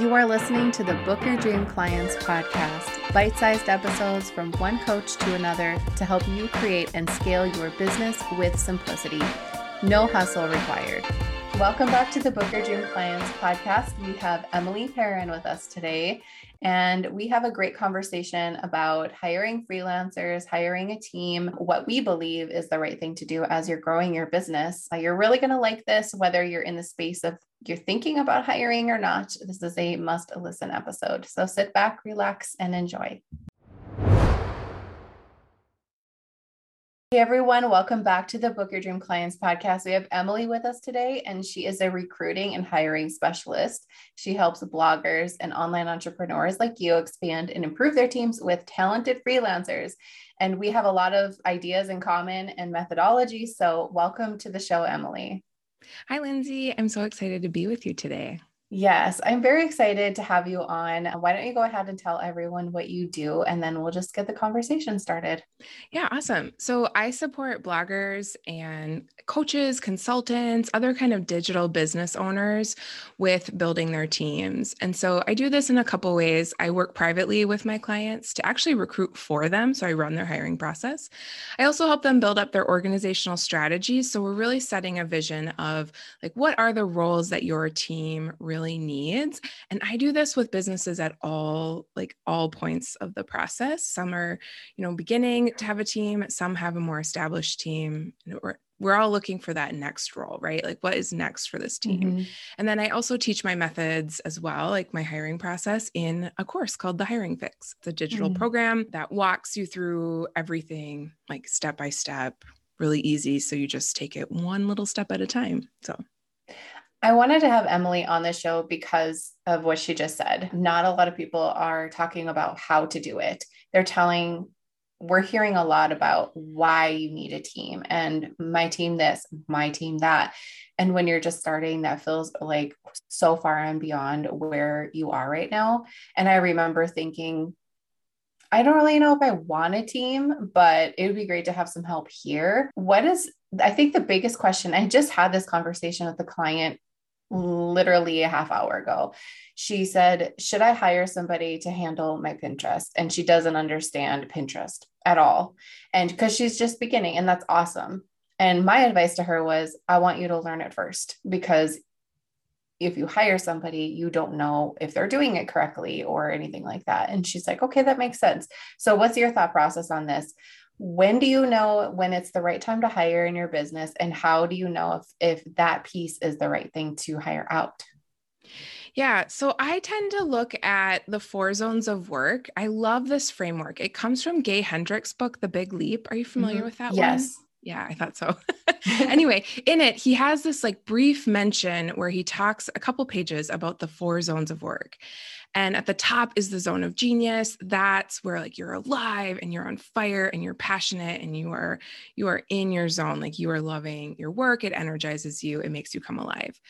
You are listening to the Book Your Dream Clients podcast, bite sized episodes from one coach to another to help you create and scale your business with simplicity. No hustle required. Welcome back to the Book Your Dream Clients podcast. We have Emily Perron with us today, and we have a great conversation about hiring freelancers, hiring a team, what we believe is the right thing to do as you're growing your business. Uh, you're really going to like this, whether you're in the space of you're thinking about hiring or not. This is a must listen episode. So sit back, relax, and enjoy. Hey everyone, welcome back to the Book Your Dream Clients podcast. We have Emily with us today, and she is a recruiting and hiring specialist. She helps bloggers and online entrepreneurs like you expand and improve their teams with talented freelancers. And we have a lot of ideas in common and methodology. So, welcome to the show, Emily. Hi, Lindsay. I'm so excited to be with you today. Yes, I'm very excited to have you on. Why don't you go ahead and tell everyone what you do, and then we'll just get the conversation started. Yeah, awesome. So I support bloggers and coaches, consultants, other kind of digital business owners with building their teams. And so I do this in a couple ways. I work privately with my clients to actually recruit for them. So I run their hiring process. I also help them build up their organizational strategies. So we're really setting a vision of like what are the roles that your team really really needs. And i do this with businesses at all like all points of the process. Some are you know beginning to have a team some have a more established team. We're, we're all looking for that next role right? Like what is next for this team? Mm-hmm. and then i also teach my methods as well like my hiring process in a course called the hiring fix. It's a digital mm-hmm. program that walks you through everything like step by step really easy. So you just take it one little step at a time. So I wanted to have Emily on the show because of what she just said. Not a lot of people are talking about how to do it. They're telling, we're hearing a lot about why you need a team and my team this, my team that. And when you're just starting, that feels like so far and beyond where you are right now. And I remember thinking, I don't really know if I want a team, but it would be great to have some help here. What is, I think the biggest question, I just had this conversation with the client literally a half hour ago. She said, Should I hire somebody to handle my Pinterest? And she doesn't understand Pinterest at all. And because she's just beginning, and that's awesome. And my advice to her was, I want you to learn it first because if you hire somebody, you don't know if they're doing it correctly or anything like that. And she's like, okay, that makes sense. So, what's your thought process on this? When do you know when it's the right time to hire in your business and how do you know if if that piece is the right thing to hire out yeah. So I tend to look at the four zones of work. I love this framework. It comes from Gay Hendricks' book, The Big Leap. Are you familiar mm-hmm. with that yes. one? Yeah, I thought so. anyway, in it, he has this like brief mention where he talks a couple pages about the four zones of work. And at the top is the zone of genius. That's where like you're alive and you're on fire and you're passionate and you are you are in your zone. Like you are loving your work. It energizes you. It makes you come alive.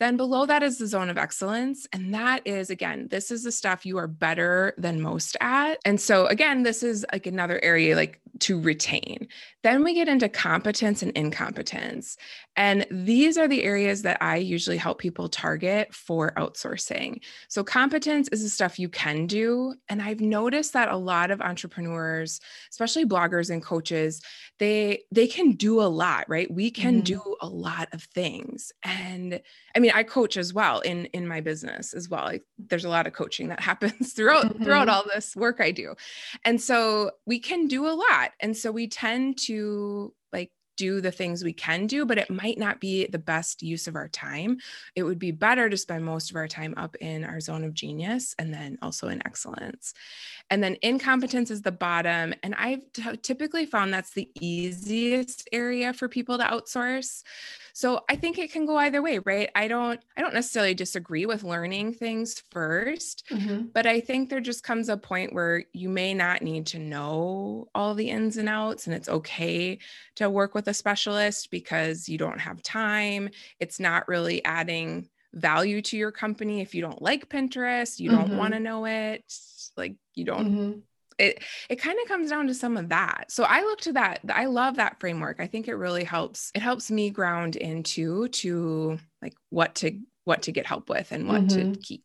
Then below that is the zone of excellence. And that is, again, this is the stuff you are better than most at. And so, again, this is like another area like to retain. Then we get into competence and incompetence. And these are the areas that I usually help people target for outsourcing. So, competence is the stuff you can do. And I've noticed that a lot of entrepreneurs, especially bloggers and coaches, they they can do a lot, right? We can mm-hmm. do a lot of things. And I mean, I coach as well in in my business as well. Like, there's a lot of coaching that happens throughout mm-hmm. throughout all this work I do. And so we can do a lot that. And so we tend to like do the things we can do, but it might not be the best use of our time. It would be better to spend most of our time up in our zone of genius and then also in excellence. And then incompetence is the bottom. And I've t- typically found that's the easiest area for people to outsource. So I think it can go either way, right? I don't I don't necessarily disagree with learning things 1st mm-hmm. but I think there just comes a point where you may not need to know all the ins and outs and it's okay to work with a specialist because you don't have time. It's not really adding value to your company if you don't like Pinterest, you don't mm-hmm. want to know it, like you don't mm-hmm it it kind of comes down to some of that so i look to that i love that framework i think it really helps it helps me ground into to like what to what to get help with and what mm-hmm. to keep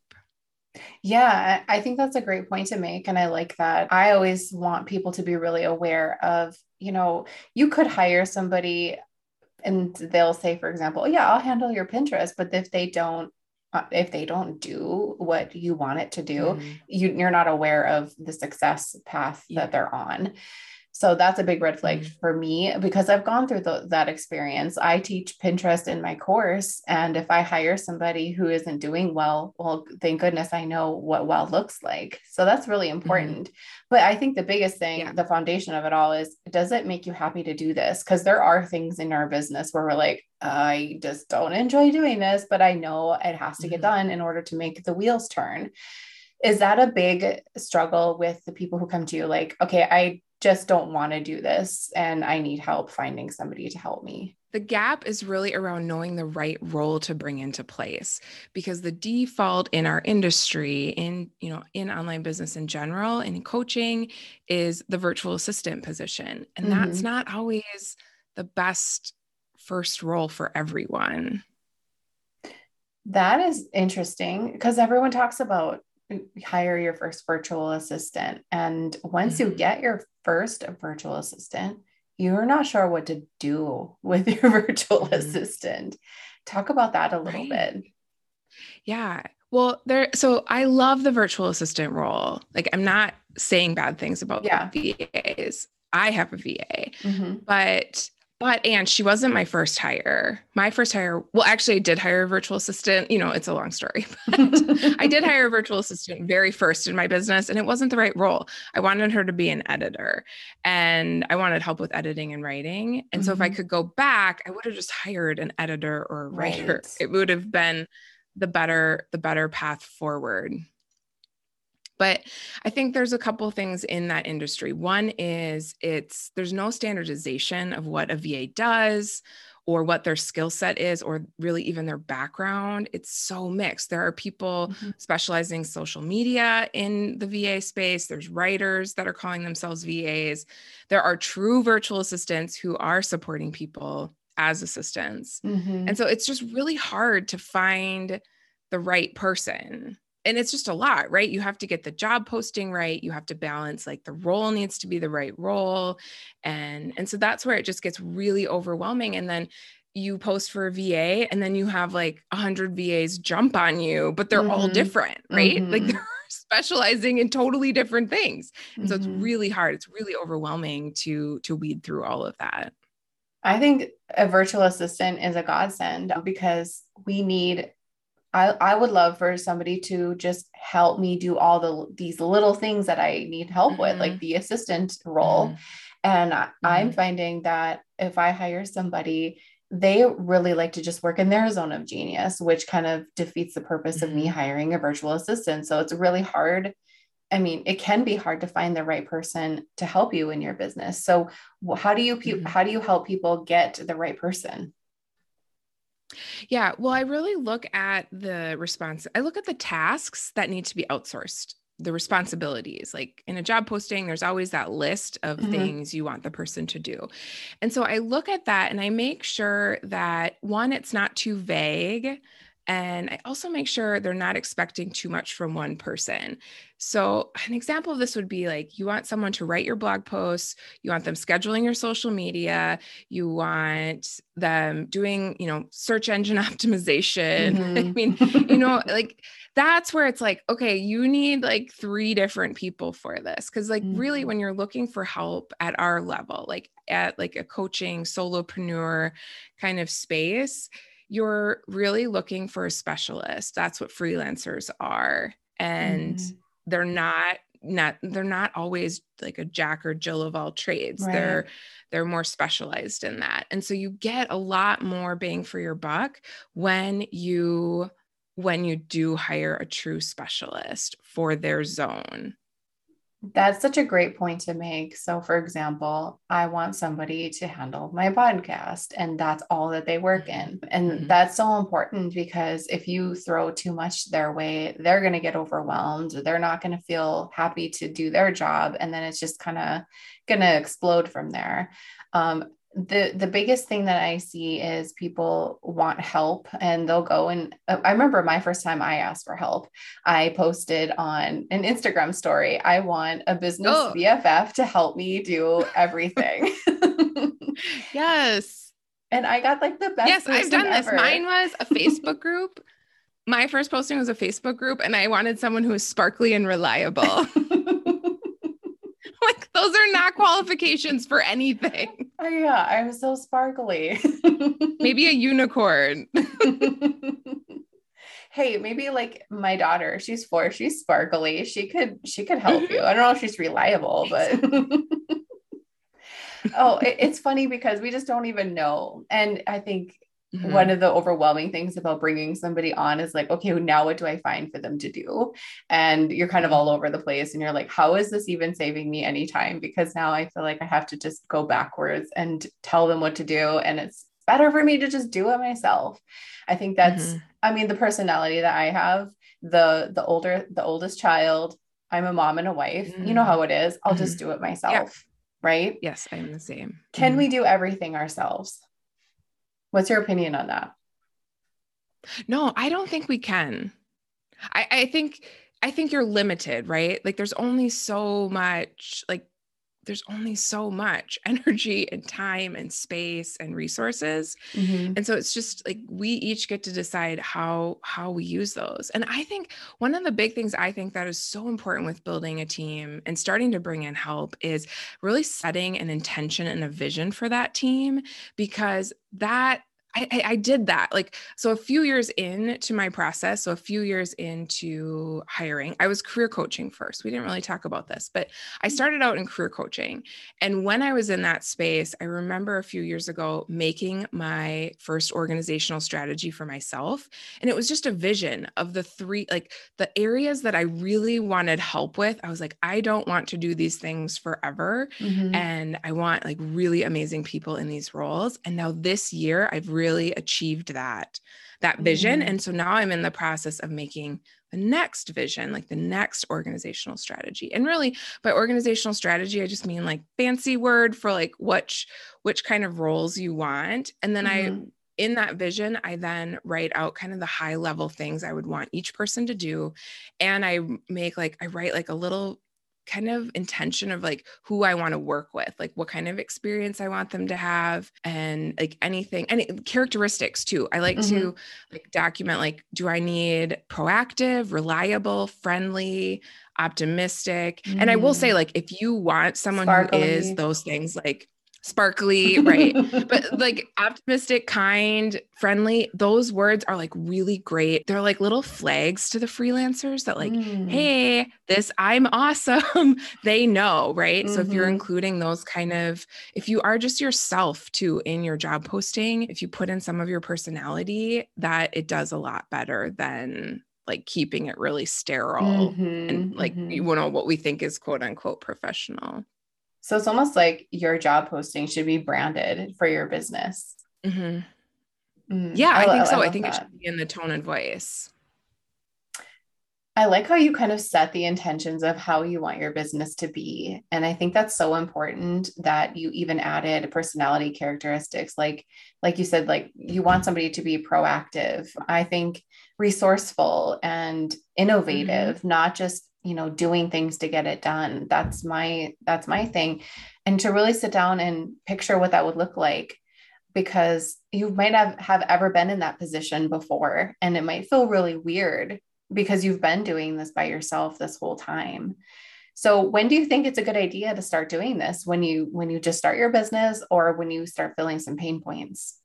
Yeah, I think that's a great point to make. And I like that. I always want people to be really aware of, you know, you could hire somebody and they'll say, for example, oh, yeah, I'll handle your Pinterest. But if they don't, if they don't do what you want it to do, mm-hmm. you, you're not aware of the success path yeah. that they're on. So that's a big red flag mm-hmm. for me because I've gone through the, that experience. I teach Pinterest in my course. And if I hire somebody who isn't doing well, well, thank goodness I know what well looks like. So that's really mm-hmm. important. Mm-hmm. But I think the biggest thing, yeah. the foundation of it all is does it make you happy to do this? Because there are things in our business where we're like, I just don't enjoy doing this, but I know it has to get mm-hmm. done in order to make the wheels turn is that a big struggle with the people who come to you like okay i just don't want to do this and I need help finding somebody to help me. The gap is really around knowing the right role to bring into place because the default in our industry in you know in online business in general in coaching is the virtual assistant position and mm-hmm. that's not always the best first role for everyone. That is interesting because everyone talks about hire your first virtual assistant. And once mm-hmm. you get your first virtual assistant, you're not sure what to do with your virtual mm-hmm. assistant. Talk about that a little right. bit. Yeah. Well, there, so I love the virtual assistant role. Like, I'm not saying bad things about yeah. VAs. I have a VA, mm-hmm. but but and she wasn't my first hire. My first hire, well, actually, I did hire a virtual assistant. You know, it's a long story, but I did hire a virtual assistant very first in my business, and it wasn't the right role. I wanted her to be an editor, and I wanted help with editing and writing. And mm-hmm. so, if I mm-hmm. could go back, I would have just hired an editor or a writer. Right. It would have been the better the better path forward. But I think there's a couple things in that industry. One is it's there's no standardization of what a VA does or what their skill set is or really even their background. It's so mixed. There are people mm-hmm. specializing social media in the VA space. There's writers that are calling themselves VAs. There are true virtual assistants who are supporting people as assistants. Mm-hmm. And so it's just really hard to find the right person and it's just a lot right you have to get the job posting right you have to balance like the role needs to be the right role and and so that's where it just gets really overwhelming and then you post for a VA and then you have like 100 VAs jump on you but they're mm-hmm. all different right mm-hmm. like they're specializing in totally different things and mm-hmm. so it's mm-hmm. really hard it's really overwhelming to to weed through all of that I think a virtual assistant is a godsend because we need I, I would love for somebody to just help me do all the these little things that I need help mm-hmm. with, like mm-hmm. the assistant role. Mm-hmm. And mm-hmm. I'm finding that if I hire somebody, they really like to just work in their zone of genius, which kind of defeats the purpose of me mm-hmm. hiring a virtual assistant. So it's really hard. I mean, it can be hard to find the right person to help you in your business. So how do you mm-hmm. how do you help people get the right person? Yeah, well, I really look at the response. I look at the tasks that need to be outsourced, the responsibilities. Like in a job posting, there's always that list of mm-hmm. things you want the person to do. And so I look at that and I make sure that one, it's not too vague. And I also make sure they're not expecting too much from one person. So, an example of this would be like you want someone to write your blog posts, you want them scheduling your social media, you want them doing, you know, search engine optimization. Mm-hmm. I mean, you know, like that's where it's like, okay, you need like three different people for this. Cause, like, mm-hmm. really, when you're looking for help at our level, like at like a coaching solopreneur kind of space, you're really looking for a specialist. That's what freelancers are. And mm. they're not not they're not always like a jack or jill of all trades right. they're they're more specialized in that and so you get a lot more bang for your buck when you when you do hire a true specialist for their zone that's such a great point to make. So, for example, I want somebody to handle my podcast, and that's all that they work in. And mm-hmm. that's so important because if you throw too much their way, they're going to get overwhelmed. They're not going to feel happy to do their job. And then it's just kind of going to explode from there. Um, the the biggest thing that I see is people want help and they'll go and uh, I remember my first time I asked for help. I posted on an Instagram story, I want a business oh. BFF to help me do everything. yes. And I got like the best. Yes, I've done ever. this. Mine was a Facebook group. My first posting was a Facebook group, and I wanted someone who was sparkly and reliable. those are not qualifications for anything. Oh, yeah, I'm so sparkly. maybe a unicorn. hey, maybe like my daughter, she's four, she's sparkly. She could she could help mm-hmm. you. I don't know if she's reliable, but oh, it, it's funny because we just don't even know. And I think Mm-hmm. One of the overwhelming things about bringing somebody on is like, okay, now what do I find for them to do? And you're kind of all over the place and you're like, how is this even saving me any time? Because now I feel like I have to just go backwards and tell them what to do. And it's better for me to just do it myself. I think that's, mm-hmm. I mean, the personality that I have, the the older, the oldest child, I'm a mom and a wife. Mm-hmm. You know mm-hmm. how it is. I'll just mm-hmm. do it myself. Yeah. Right. Yes, I'm the same. Can mm-hmm. we do everything ourselves? What's your opinion on that? No, I don't think we can. I, I think I think you're limited, right? Like there's only so much like there's only so much energy and time and space and resources mm-hmm. and so it's just like we each get to decide how how we use those and i think one of the big things i think that is so important with building a team and starting to bring in help is really setting an intention and a vision for that team because that I, I, did that like so a few years into my process so a few years into hiring i was career coaching first we didn't really talk about this but i mm. started out in career coaching and when i was in that space i remember a few years ago making my first organizational strategy for myself and it was just a vision of the three like the areas that i really wanted help with i was like i don't want to do these things forever mm-hmm. and i want like really amazing people in these roles and now this year i've really really achieved that that vision mm-hmm. and so now i'm in the process of making the next vision like the next organizational strategy and really by organizational strategy i just mean like fancy word for like which which kind of roles you want and then mm-hmm. i in that vision, I then write out kind of the high level things I would want each person to do. And I make like, I write like a little kind of intention of like who I want to work with, like what kind of experience I want them to have and like anything any characteristics too. I like mm-hmm. to like document like do I need proactive, reliable, friendly, optimistic? Mm. And I will say mm. like if you want someone Sparkly. who is those things like sparkly, right? but like optimistic, kind, friendly, those words are like really great. They're like little flags to the freelancers that, like, mm. hey, this, I'm awesome. they know, right? Mm-hmm. So if you're mm-hmm. including those kind of, if you are just yourself too in your job posting, if you put in some of your personality, that it does a lot better than like keeping it really sterile mm-hmm, and like mm-hmm. you know what we think is quote unquote professional so it's almost like your job posting should be branded for your business. Mm-hmm. Mm, yeah, I, I, think so. I, I think that. it should be in the tone and voice. I like how you kind of set the intentions of how you want your business to be. And I think that's so important that you even added personality characteristics. Like, like you said, like you want somebody to be proactive. I think resourceful and innovative, mm-hmm. not just you know doing things to get it done that's my that's my thing and to really sit down and picture what that would look like because you might have have ever been in that position before and it might feel really weird because you've been doing this by yourself this whole time so when do you think it's a good idea to start doing this when you when you just start your business or when you start feeling some pain points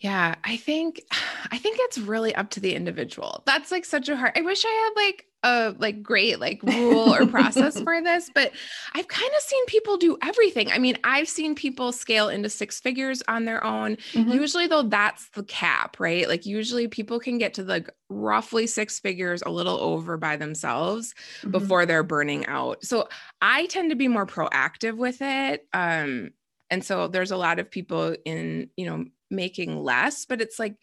yeah, I think I think it's really up to the individual. That's like such a hard. I wish I had like a like great like rule or process for this, but I've kind of seen people do everything. I mean, I've seen people scale into six figures on their own. Mm-hmm. Usually though that's the cap, right? Like usually people can get to like roughly six figures a little over by themselves mm-hmm. before they're burning out. So I tend to be more proactive with it. Um and so there's a lot of people in, you know, making less, but it's like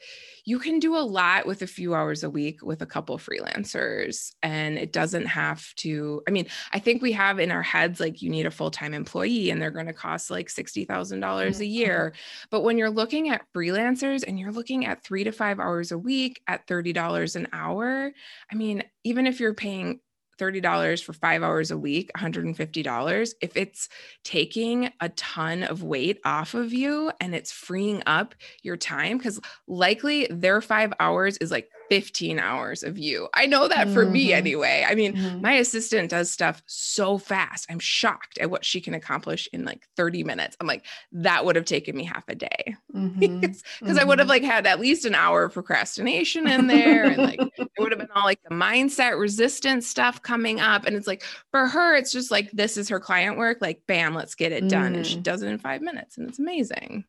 you can do a lot with a few hours a week with a couple freelancers. And it doesn't have to, I mean, I think we have in our heads like you need a full time employee and they're going to cost like $60,000 a mm-hmm. year. But when you're looking at freelancers and you're looking at three to five hours a week at $30 an hour, I mean, even if you're paying $30 for five hours a week, $150. If it's taking a ton of weight off of you and it's freeing up your time, because likely their five hours is like 15 hours of you. I know that for mm-hmm. me anyway. I mean, mm-hmm. my assistant does stuff so fast. I'm shocked at what she can accomplish in like 30 minutes. I'm like, that would have taken me half a day. Because mm-hmm. I would have mm-hmm. like had at least an hour of procrastination in there. and like it would have been all like the mindset resistance stuff coming up. And it's like for her, it's just like this is her client work. Like, bam, let's get it done. And she mm. does it in five minutes. And it's amazing.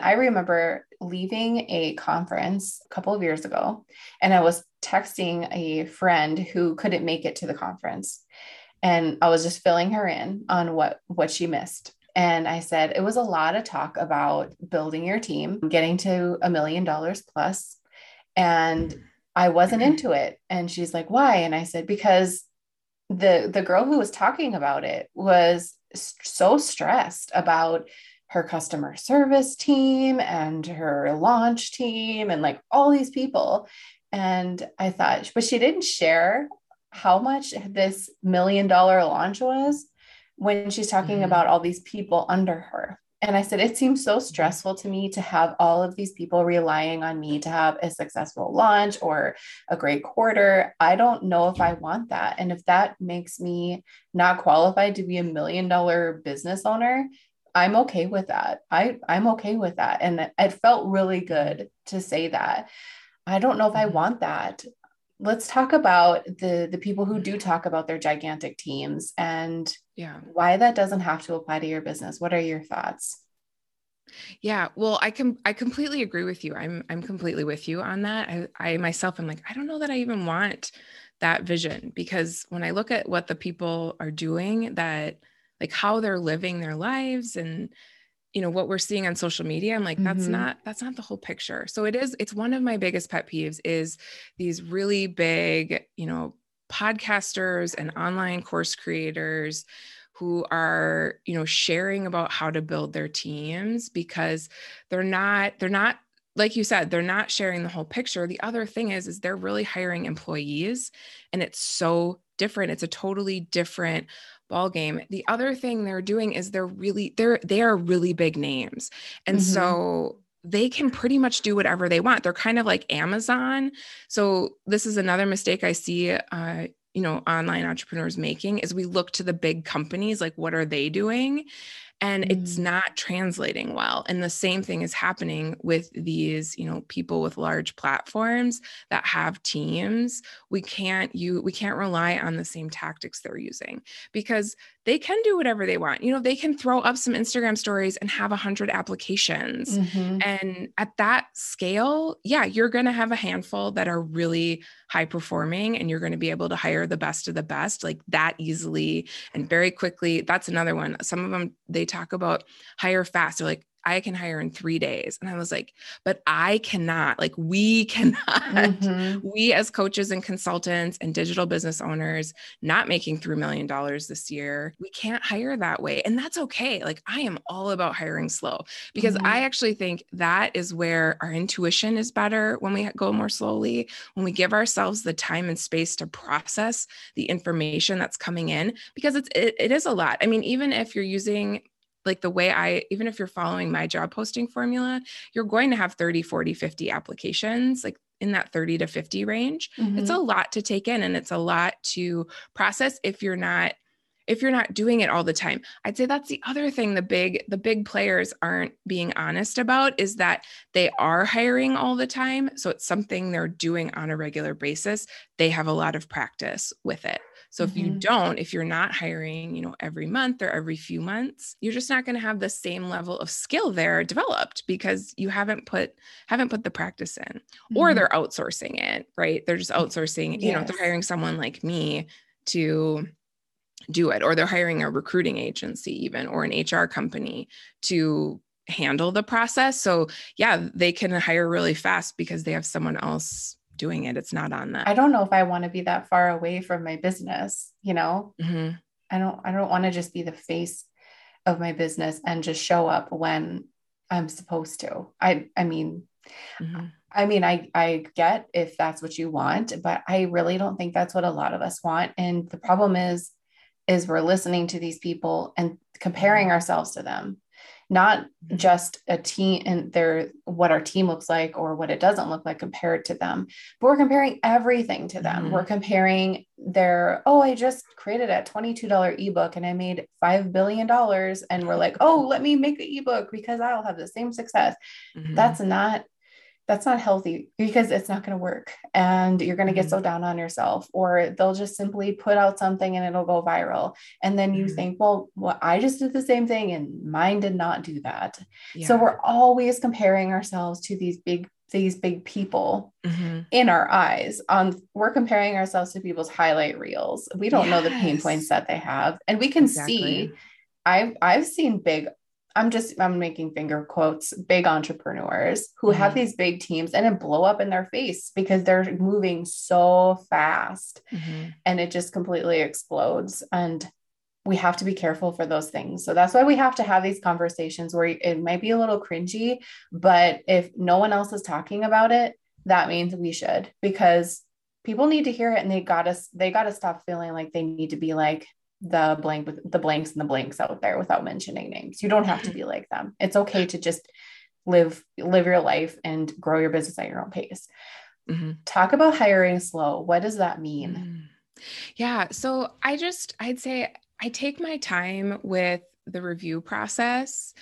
I remember leaving a conference a couple of years ago, and I was texting a friend who couldn't make it to the conference. And I was just filling her in on what what she missed. And I said it was a lot of talk about building your team, getting to a million dollars plus. And I wasn't mm-hmm. into it. And she's like, why? And I said, because the the girl who was talking about it was so stressed about her customer service team and her launch team and like all these people. And I thought, but she didn't share how much this million dollar launch was when she's talking mm-hmm. about all these people under her. And I said, it seems so stressful to me to have all of these people relying on me to have a successful launch or a great quarter. I don't know if I want that. And if that makes me not qualified to be a million dollar business owner, I'm okay with that. I I'm okay with that. And it felt really good to say that. I don't know if I mm-hmm. want that. Let's talk about the the people who do talk about their gigantic teams and yeah, why that doesn't have to apply to your business. What are your thoughts? Yeah, well, I can I completely agree with you. I'm I'm completely with you on that. I, I myself am like, I don't know that I even want that vision because when I look at what the people are doing that like how they're living their lives and you know what we're seeing on social media i'm like that's mm-hmm. not that's not the whole picture. So it is it's one of my biggest pet peeves is these really big you know podcasters and online course creators who are you know sharing about how to build their teams because they're not they're not like you said they're not sharing the whole picture. The other thing is is they're really hiring employees and it's so different. It's a totally different ball game. The other thing they're doing is they're really they're they are really big names. And mm-hmm. so they can pretty much do whatever they want. They're kind of like Amazon. So this is another mistake I see uh, you know online entrepreneurs making is we look to the big companies like what are they doing and mm. it's not translating well and the same thing is happening with these you know people with large platforms that have teams we can't you we can't rely on the same tactics they're using because they can do whatever they want. You know, they can throw up some Instagram stories and have a hundred applications. Mm-hmm. And at that scale, yeah, you're going to have a handful that are really high performing and you're going to be able to hire the best of the best like that easily and very quickly. That's another one. Some of them, they talk about hire fast. They're like, I can hire in three days. And I was like, but I cannot, like, we cannot, mm-hmm. we as coaches and consultants and digital business owners, not making $3 million this year, we can't hire that way. And that's okay. Like, I am all about hiring slow because mm-hmm. I actually think that is where our intuition is better when we go more slowly, when we give ourselves the time and space to process the information that's coming in, because it's, it, it is a lot. I mean, even if you're using like the way I, even if you're following my job posting formula, you're going to have 30, 40, 50 applications, like in that 30 to 50 range. Mm-hmm. It's a lot to take in and it's a lot to process if you're not if you're not doing it all the time i'd say that's the other thing the big the big players aren't being honest about is that they are hiring all the time so it's something they're doing on a regular basis they have a lot of practice with it so mm-hmm. if you mm-hmm. don't, if you're not hiring, you know, every month or every few months, you're just not going to have the same level of skill there developed because you haven't put haven't put the practice in. Mm-hmm. Or they're outsourcing it, right? They're just outsourcing, yes. you know, they're hiring someone like me to do it or they're hiring a recruiting agency even or an HR company to handle the process. So, yeah, they can hire really fast because they have someone else doing it. It's not on that. I don't know if I want to be that far away from my business, you know? Mm-hmm. I don't I don't want to just be the face of my business and just show up when I'm supposed to. I I mean mm-hmm. I mean I I get if that's what you want, but I really don't think that's what a lot of us want and the problem is is we're listening to these people and comparing mm-hmm. ourselves to them not mm-hmm. just a team and their what our team looks like or what it doesn't look like compared to them but we're comparing everything to them mm-hmm. we're comparing their oh i just created a $22 ebook and i made $5 billion and we're like oh let me make the ebook because i'll have the same success mm-hmm. that's not that's not healthy because it's not going to work and you're going to get mm-hmm. so down on yourself or they'll just simply put out something and it'll go viral and then you mm-hmm. think well, well i just did the same thing and mine did not do that yeah. so we're always comparing ourselves to these big these big people mm-hmm. in our eyes on we're comparing ourselves to people's highlight reels we don't yes. know the pain points that they have and we can exactly. see I've I've seen big I'm just I'm making finger quotes, big entrepreneurs who mm-hmm. have these big teams and it blow up in their face because they're moving so fast mm-hmm. and it just completely explodes. And we have to be careful for those things. So that's why we have to have these conversations where it might be a little cringy, but if no one else is talking about it, that means we should because people need to hear it and they got us they got to stop feeling like they need to be like the blank the blanks and the blanks out there without mentioning names. You don't have to be like them. It's okay to just live live your life and grow your business at your own pace. Mm-hmm. Talk about hiring slow. What does that mean? Mm. Yeah, so I just I'd say I take my time with the review process.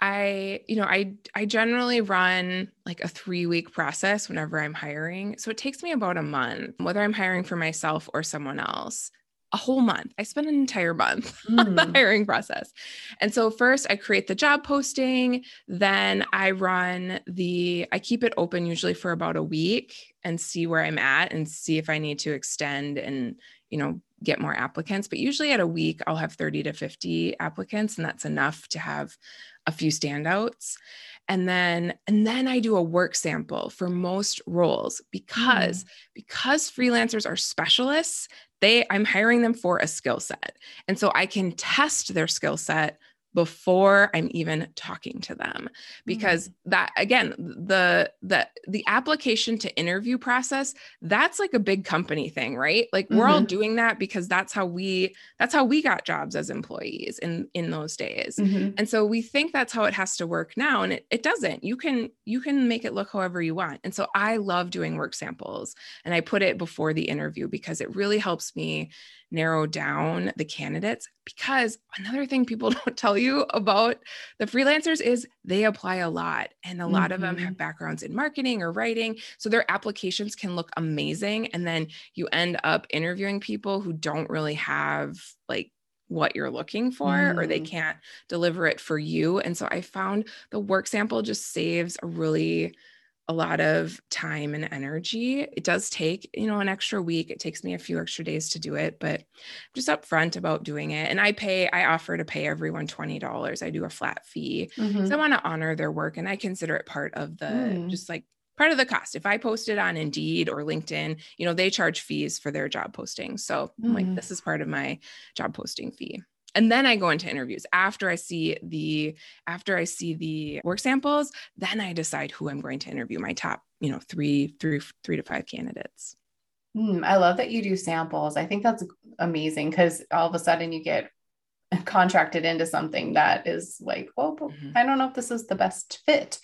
I, you know, I I generally run like a 3-week process whenever I'm hiring. So it takes me about a month whether I'm hiring for myself or someone else a whole month. I spent an entire month mm. on the mm. hiring process. And so first I create the job posting, then I run the I keep it open usually for about a week and see where I'm at and see if I need to extend and, you know, get more applicants, but usually at a week I'll have 30 to 50 applicants and that's enough to have a few standouts and then and then i do a work sample for most roles because mm. because freelancers are specialists they i'm hiring them for a skill set. And so i can test their skill set before I'm even talking to them because mm-hmm. that again the the the application to interview process that's like a big company thing right like mm-hmm. we're all mm-hmm. doing that because that's how we that's how we got jobs as employees in in those days mm-hmm. and so we think that's how it has to work now and it, it doesn't you can you can make it look however you want and so I love doing work samples and I put it before the interview because it really helps me narrow down the candidates because another thing people don't tell you about the freelancers is they apply a lot and a lot mm-hmm. of them have mm-hmm. backgrounds in marketing or writing so their applications can look amazing and then you end up interviewing people who don't really have like what you're looking for mm. or they mm. can't deliver it for you and so i found the work sample just saves a really a lot of time and energy. It does take, you know, an extra week. It takes me a few extra days to do it, but I'm just upfront about doing it. And I pay, I offer to pay everyone $20. I do a flat fee. Mm-hmm. So I want to honor their work and I consider it part of the mm. just like part of the cost. If I post it on Indeed or LinkedIn, you know, they charge fees for their job posting. So mm. like, this is part of my job posting fee and then i go into interviews. After i see the after i see the work samples then i decide who i'm going to interview my top you know three three three to five candidates. Mm, i love that you do samples. I think that's amazing because all of a sudden you get contracted into something that is like well mm-hmm. i don't know if this is the best fit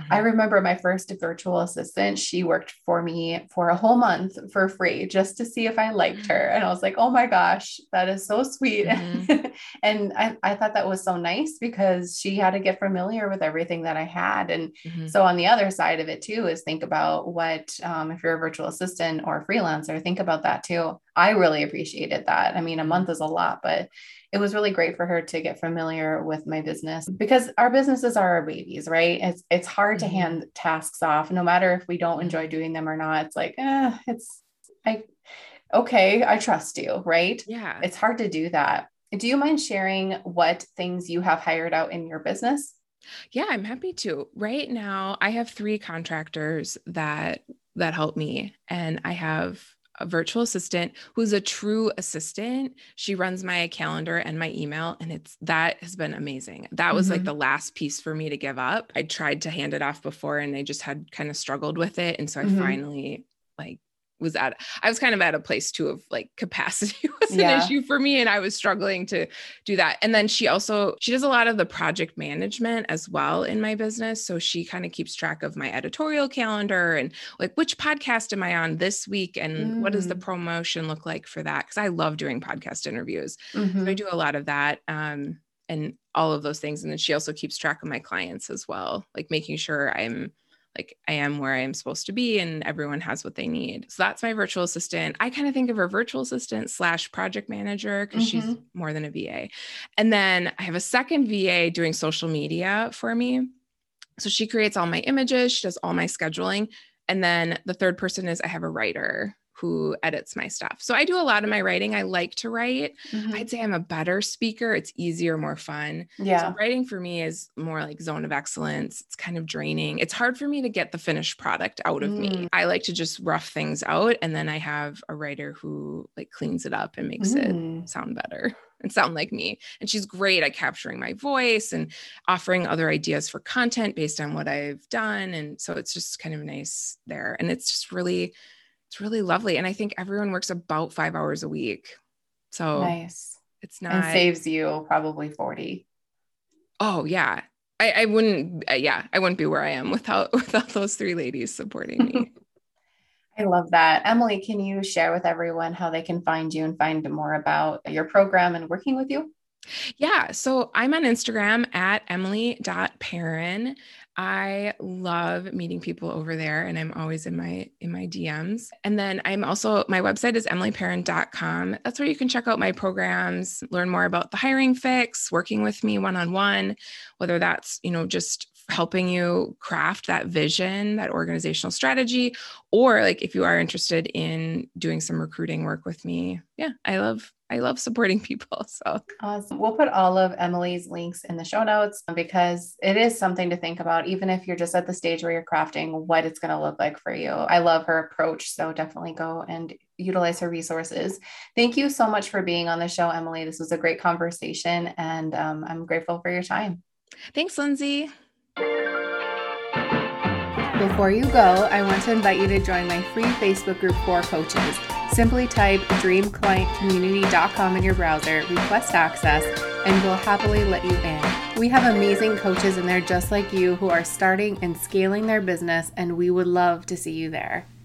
Mm-hmm. I remember my first virtual assistant, she worked for me for a whole month for free just to see if I liked her. And I was like, oh my gosh, that is so sweet. Mm-hmm. and I, I thought that was so nice because she had to get familiar with everything that I had. And mm-hmm. so on the other side of it too is think about what, um, if you're a virtual assistant or a freelancer, think about that too. I really appreciated that. I mean, a month is a lot, but it was really great for her to get familiar with my business because our businesses are our babies, right? It's it's hard mm-hmm. to hand tasks off, no matter if we don't enjoy doing them or not. It's like, eh, it's I okay, I trust you, right? Yeah. It's hard to do that. Do you mind sharing what things you have hired out in your business? Yeah, I'm happy to. Right now, I have three contractors that that help me and I have a virtual assistant who's a true assistant. She runs my calendar and my email, and it's that has been amazing. That was mm-hmm. like the last piece for me to give up. I tried to hand it off before and I just had kind of struggled with it. And so I mm-hmm. finally like was at I was kind of at a place too of like capacity was an yeah. issue for me and I was struggling to do that. And then she also she does a lot of the project management as well in my business, so she kind of keeps track of my editorial calendar and like which podcast am I on this week and mm. what does the mm. promotion look like for that cuz I love doing podcast interviews. Mm-hmm. So I mm-hmm. do a lot of that um and all of those things and then she also keeps track of my clients as well, like making sure I'm like I am where I am supposed to be and everyone has what they need. So that's my virtual assistant. I kind of think of her virtual assistant slash project manager because mm-hmm. she's more than a VA. And then I have a second VA doing social media for me. So she creates all my images, she does all my scheduling. And then the third person is I have a writer who edits my stuff. So I do a lot of my writing. I like to write. Mm-hmm. I'd say I'm a better speaker. It's easier, more fun. Yeah. So writing for me is more like zone of excellence. It's kind of draining. It's hard for me to get the finished product out of mm. me. I like to just rough things out and then I have a writer who like cleans it up and makes mm. it sound better and sound like me. And she's great at capturing my voice and offering other ideas for content based on what I've done. And so it's just kind of nice there. And it's just really it's really lovely. And I think everyone works about five hours a week. So nice. It's not and saves you probably 40. Oh yeah. I, I wouldn't uh, yeah, I wouldn't be where I am without without those three ladies supporting me. I love that. Emily, can you share with everyone how they can find you and find more about your program and working with you? Yeah. So I'm on Instagram at emily.perron. I love meeting people over there and I'm always in my in my DMs. And then I'm also my website is emilyperron.com. That's where you can check out my programs, learn more about the hiring fix, working with me one-on-one, whether that's, you know, just helping you craft that vision, that organizational strategy, or like if you are interested in doing some recruiting work with me. Yeah, I love I love supporting people. So awesome. We'll put all of Emily's links in the show notes because it is something to think about, even if you're just at the stage where you're crafting what it's going to look like for you. I love her approach. So definitely go and utilize her resources. Thank you so much for being on the show, Emily. This was a great conversation and um, I'm grateful for your time. Thanks, Lindsay. Before you go, I want to invite you to join my free Facebook group for coaches. Simply type dreamclientcommunity.com in your browser, request access, and we'll happily let you in. We have amazing coaches in there just like you who are starting and scaling their business, and we would love to see you there.